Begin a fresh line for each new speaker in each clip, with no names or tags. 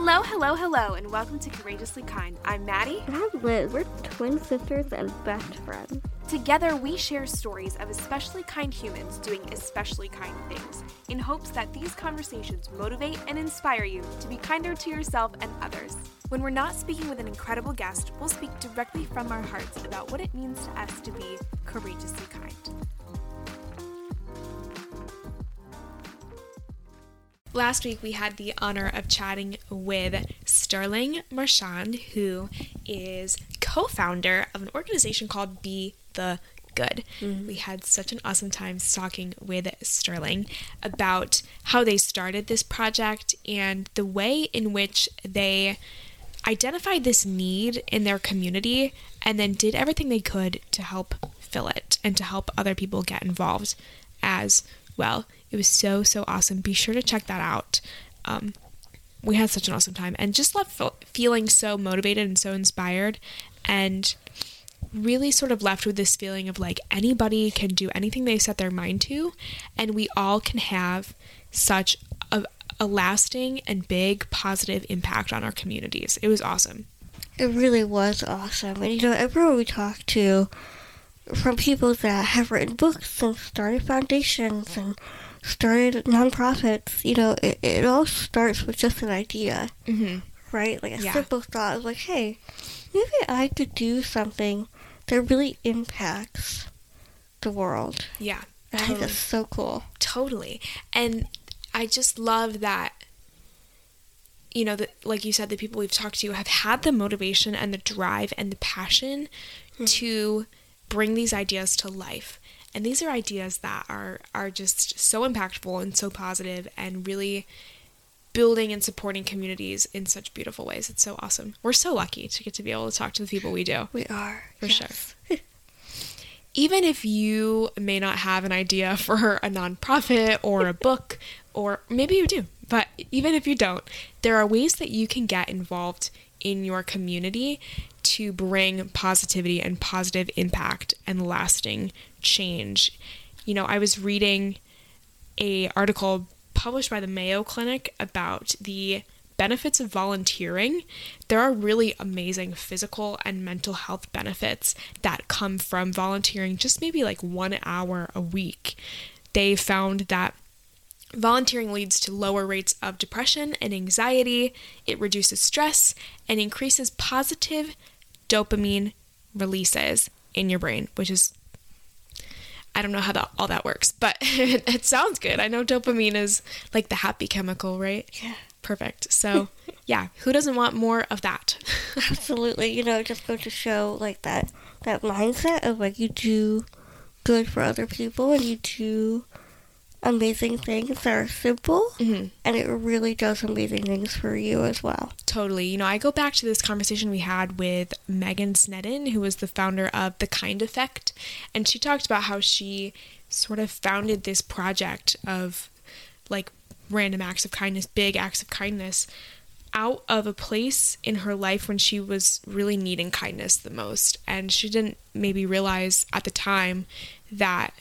Hello, hello, hello, and welcome to Courageously Kind. I'm Maddie.
And I'm Liz. We're twin sisters and best friends.
Together, we share stories of especially kind humans doing especially kind things in hopes that these conversations motivate and inspire you to be kinder to yourself and others. When we're not speaking with an incredible guest, we'll speak directly from our hearts about what it means to us to be courageously kind. Last week, we had the honor of chatting with Sterling Marchand, who is co founder of an organization called Be the Good. Mm-hmm. We had such an awesome time talking with Sterling about how they started this project and the way in which they identified this need in their community and then did everything they could to help fill it and to help other people get involved as well. It was so, so awesome. Be sure to check that out. Um, we had such an awesome time and just left feeling so motivated and so inspired and really sort of left with this feeling of like anybody can do anything they set their mind to and we all can have such a, a lasting and big positive impact on our communities. It was awesome.
It really was awesome. And you know, everyone we talked to from people that have written books and started foundations and started nonprofits, you know, it, it all starts with just an idea, mm-hmm. right? Like a yeah. simple thought of like, hey, maybe I could do something that really impacts the world.
Yeah.
Totally. I think that's so cool.
Totally. And I just love that you know, that like you said, the people we've talked to have had the motivation and the drive and the passion mm-hmm. to bring these ideas to life. And these are ideas that are are just so impactful and so positive and really building and supporting communities in such beautiful ways. It's so awesome. We're so lucky to get to be able to talk to the people we do.
We are.
For yes. sure. Even if you may not have an idea for a nonprofit or a book, or maybe you do, but even if you don't, there are ways that you can get involved in your community to bring positivity and positive impact and lasting change. You know, I was reading a article published by the Mayo Clinic about the benefits of volunteering. There are really amazing physical and mental health benefits that come from volunteering just maybe like 1 hour a week. They found that Volunteering leads to lower rates of depression and anxiety, it reduces stress, and increases positive dopamine releases in your brain, which is I don't know how that all that works, but it, sounds good. I know dopamine is like the happy chemical, right?
Yeah.
Perfect. So, yeah, who doesn't want more of that?
Absolutely. You know, just go to show like that that mindset of like you do good for other people and you do amazing things that are simple mm-hmm. and it really does amazing things for you as well.
Totally. You know, I go back to this conversation we had with Megan Snedden, who was the founder of The Kind Effect, and she talked about how she sort of founded this project of like random acts of kindness, big acts of kindness out of a place in her life when she was really needing kindness the most and she didn't maybe realize at the time that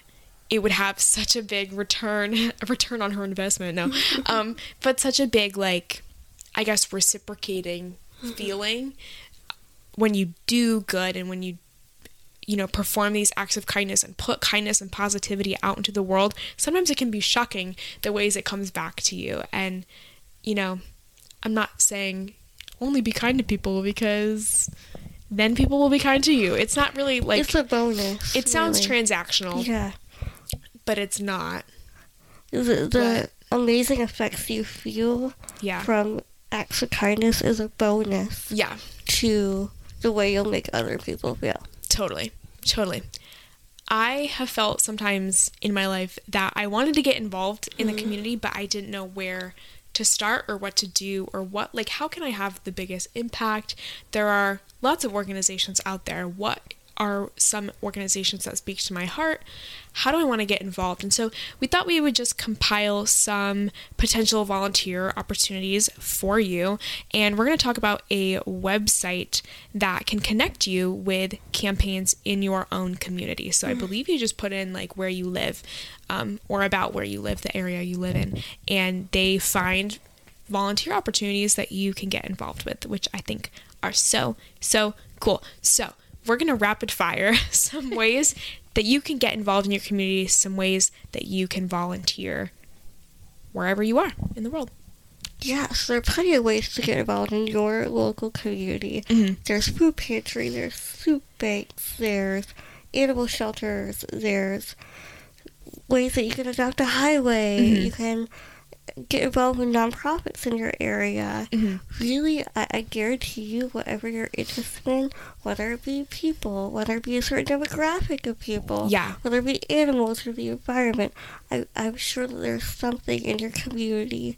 it would have such a big return a return on her investment no. Um but such a big like i guess reciprocating feeling when you do good and when you you know perform these acts of kindness and put kindness and positivity out into the world sometimes it can be shocking the ways it comes back to you. And you know i'm not saying only be kind to people because then people will be kind to you. It's not really like
it's a bonus
it sounds
really.
transactional.
Yeah
but it's not.
The, the amazing effects you feel
yeah.
from acts of kindness is a bonus.
Yeah.
To the way you'll make other people feel.
Totally. Totally. I have felt sometimes in my life that I wanted to get involved in mm-hmm. the community, but I didn't know where to start or what to do or what, like, how can I have the biggest impact? There are lots of organizations out there. What are some organizations that speak to my heart? How do I want to get involved? And so we thought we would just compile some potential volunteer opportunities for you. And we're going to talk about a website that can connect you with campaigns in your own community. So I mm. believe you just put in like where you live um, or about where you live, the area you live in, and they find volunteer opportunities that you can get involved with, which I think are so, so cool. So, we're going to rapid fire some ways that you can get involved in your community, some ways that you can volunteer wherever you are in the world.
Yes, there are plenty of ways to get involved in your local community.
Mhm.
There's food pantry, there's soup banks, there's animal shelters, there's ways that you can adopt a highway,
Mhm.
you can get involved with nonprofits in your area.
Mhm.
Really, I, I guarantee you, whatever you're interested in, whether it be people, whether it be a certain demographic of people,
Yeah.
whether it be animals or the environment, I, I'm sure that there's something in your community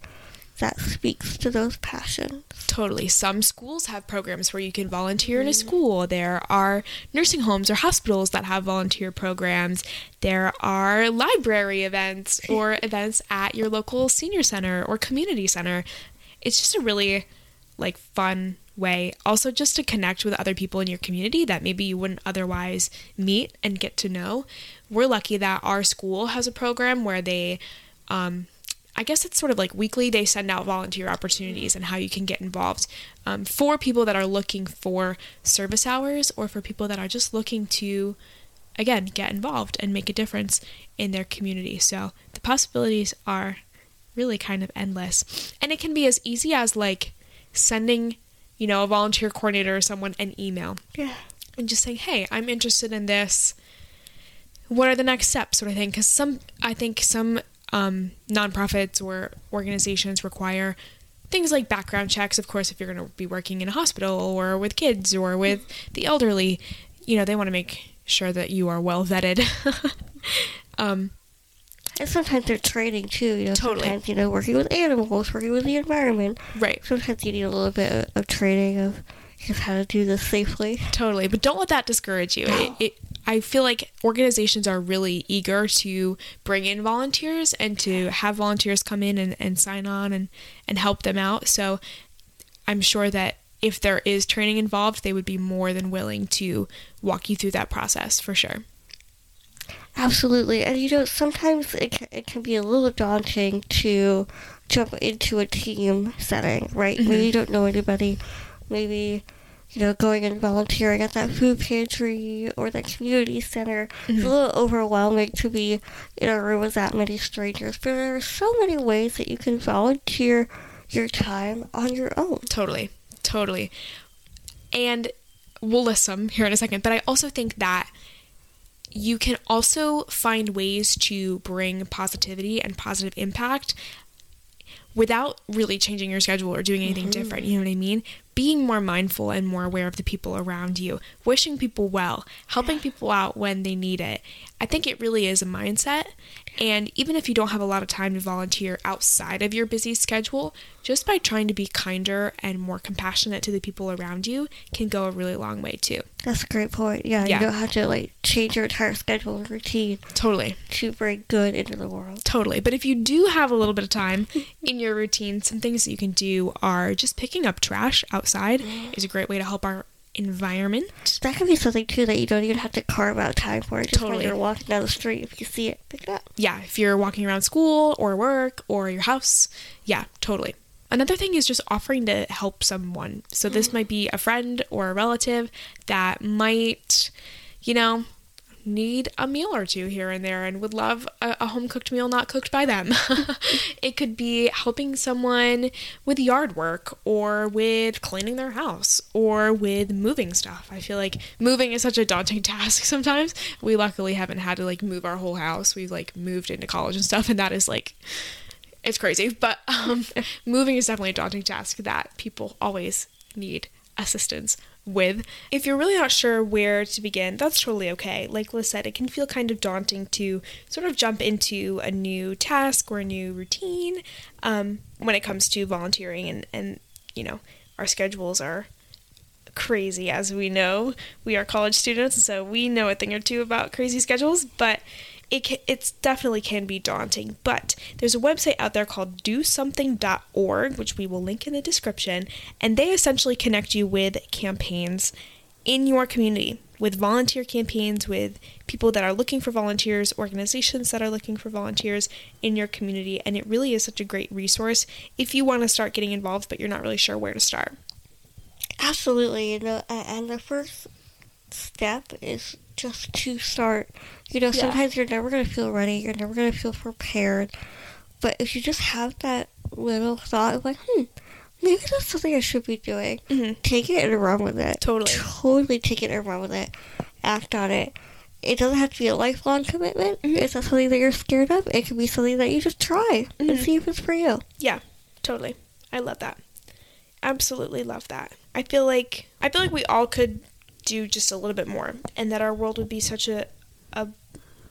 that speaks to those passions.
Totally. Some schools have programs where you can volunteer in a school. There are nursing homes or hospitals that have volunteer programs. There are library events or events at your local senior center or community center. It's just a really like fun way also just to connect with other people in your community that maybe you wouldn't otherwise meet and get to know. We're lucky that our school has a program where they um, I guess it's sort of like weekly, they send out volunteer opportunities and how you can get involved um, for people that are looking for service hours or for people that are just looking to, again, get involved and make a difference in their community. So the possibilities are really kind of endless. And it can be as easy as like sending, you know, a volunteer coordinator or someone an email
Yeah.
and just saying, "Hey, I'm interested in this. What are the next steps?" sort of thing. Because some, I think some um, nonprofits or organizations require things like background checks. Of course, if you're going to be working in a hospital or with kids or with the elderly, you know, they want to make sure that you are well vetted. um,
And sometimes they're training too, you know.
Totally.
Sometimes, you know, working with animals, working with the environment.
right.
Sometimes you need a little bit of, training of just how to do this safely.
Totally, but don't let that discourage you. It, it, I feel like organizations are really eager to bring in volunteers and to have volunteers come in and, and sign on and, and help them out. So I'm sure that if there is training involved, they would be more than willing to walk you through that process for sure.
Absolutely. And you know, sometimes it can, it can be a little daunting to jump into a team setting, right?
Mhm.
Maybe you don't know anybody. Maybe, you know, going and volunteering at that food pantry or that community center is
Mhm.
a little overwhelming to be in a room with that many strangers. But there are so many ways that you can volunteer your time on your own.
Totally, totally. And we'll list some here in a second, but I also think that you can also find ways to bring positivity and positive impact without really changing your schedule or doing anything mm-hmm. different. You know what I mean? Being more mindful and more aware of the people around you, wishing people well, helping people out when they need it. I think it really is a mindset. And even if you don't have a lot of time to volunteer outside of your busy schedule, just by trying to be kinder and more compassionate to the people around you can go a really long way too.
That's a great point. Yeah,
Yeah.
you don't have to like change your entire schedule and routine
Totally.
to bring good into the world.
Totally. But if you do have a little bit of time in your routine, some things that you can do are just picking up trash outside mm-hmm. is a great way to help our environment.
That could be something too that you don't even have to carve out time for. Just
Totally.
when you're walking down the street, if you see it, pick it up.
Yeah, if you're walking around school or work or your house, yeah, totally. Another thing is just offering to help someone. So this mm-hmm. might be a friend or a relative that might, you know, need a meal or two here and there and would love a, a home cooked meal not cooked by them. it could be helping someone with yard work or with cleaning their house or with moving stuff. I feel like moving is such a daunting task sometimes. We luckily haven't had to like move our whole house. We've like moved into college and stuff and that is like it's crazy, but um, moving is definitely a daunting task that people always need assistance with. If you're really not sure where to begin, that's totally okay. Like Liz said, it can feel kind of daunting to sort of jump into a new task or a new routine um, when it comes to volunteering, and, and you know, our schedules are crazy as we know. We are college students, so we know a thing or two about crazy schedules, but it it's definitely can be daunting. But there's a website out there called dosomething.org, which we will link in the description, and they essentially connect you with campaigns in your community with volunteer campaigns, with people that are looking for volunteers, organizations that are looking for volunteers in your community. And it really is such a great resource if you want to start getting involved, but you're not really sure where to start.
Absolutely, and the first step is just to start. You know,
Yeah.
sometimes you're never going to feel ready, you're never going to feel prepared. But if you just have that little thought of like, hmm, maybe that's something I should be doing,
Mhm.
take it and run with it.
Totally.
Totally take it and run with it. Act on it. It doesn't have to be a lifelong commitment.
Mhm.
It's not something that you're scared of. It can be something that you just try and
Mhm.
see if it's for you.
Yeah, totally. I love that. Absolutely love that. I feel like I feel like we all could do just a little bit more and that our world would be such a a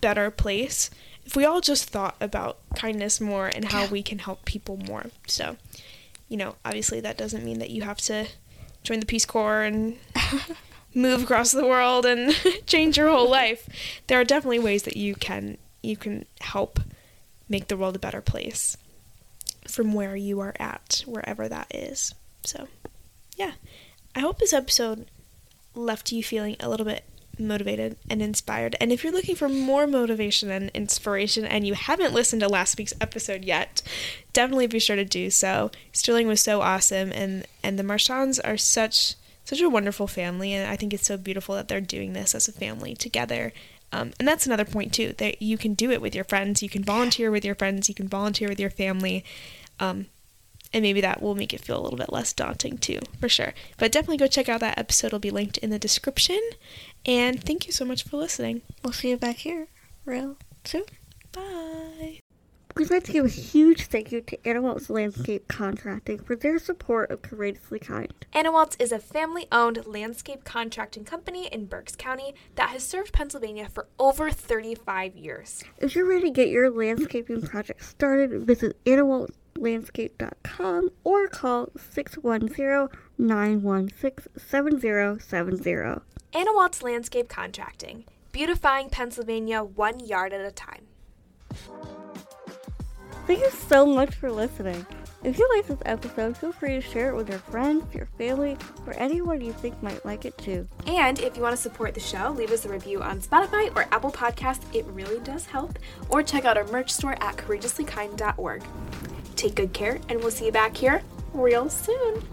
better place if we all just thought about kindness more and how we can help people more. So, you know, obviously that doesn't mean that you have to join the Peace Corps and move across the world and change your whole life. There are definitely ways that you can you can help make the world a better place from where you are at, wherever that is. So, yeah. I hope this episode left you feeling a little bit motivated and inspired. And if you're looking for more motivation and inspiration and you haven't listened to last week's episode yet, definitely be sure to do so. Sterling was so awesome and and the Marchands are such such a wonderful family and I think it's so beautiful that they're doing this as a family together. Um, and that's another point too that you can do it with your friends. You can volunteer with your friends. You can volunteer with your family. Um, and maybe that will make it feel a little bit less daunting too, for sure. But definitely go check out that episode. It'll be linked in the description. And thank you so much for listening.
We'll see you back here real soon.
Bye.
We'd like to give a huge thank you to Anawalt's Landscape Contracting for their support of Courageously Kind.
Anawalt's is a family owned landscape contracting company in Berks County that has served Pennsylvania for over 35 years.
If you're ready to get your landscaping project started, visit anawaltlandscape.com or call 610-916-7070.
Anawalt's Landscape Contracting, beautifying Pennsylvania one yard at a time.
Thank you so much for listening. If you like this episode, feel free to share it with your friends, your family, or anyone you think might like it too.
And if you want to support the show, leave us a review on Spotify or Apple Podcasts. It really does help. Or check out our merch store at courageouslykind.org. Take good care, and we'll see you back here real soon.